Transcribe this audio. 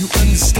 you understand?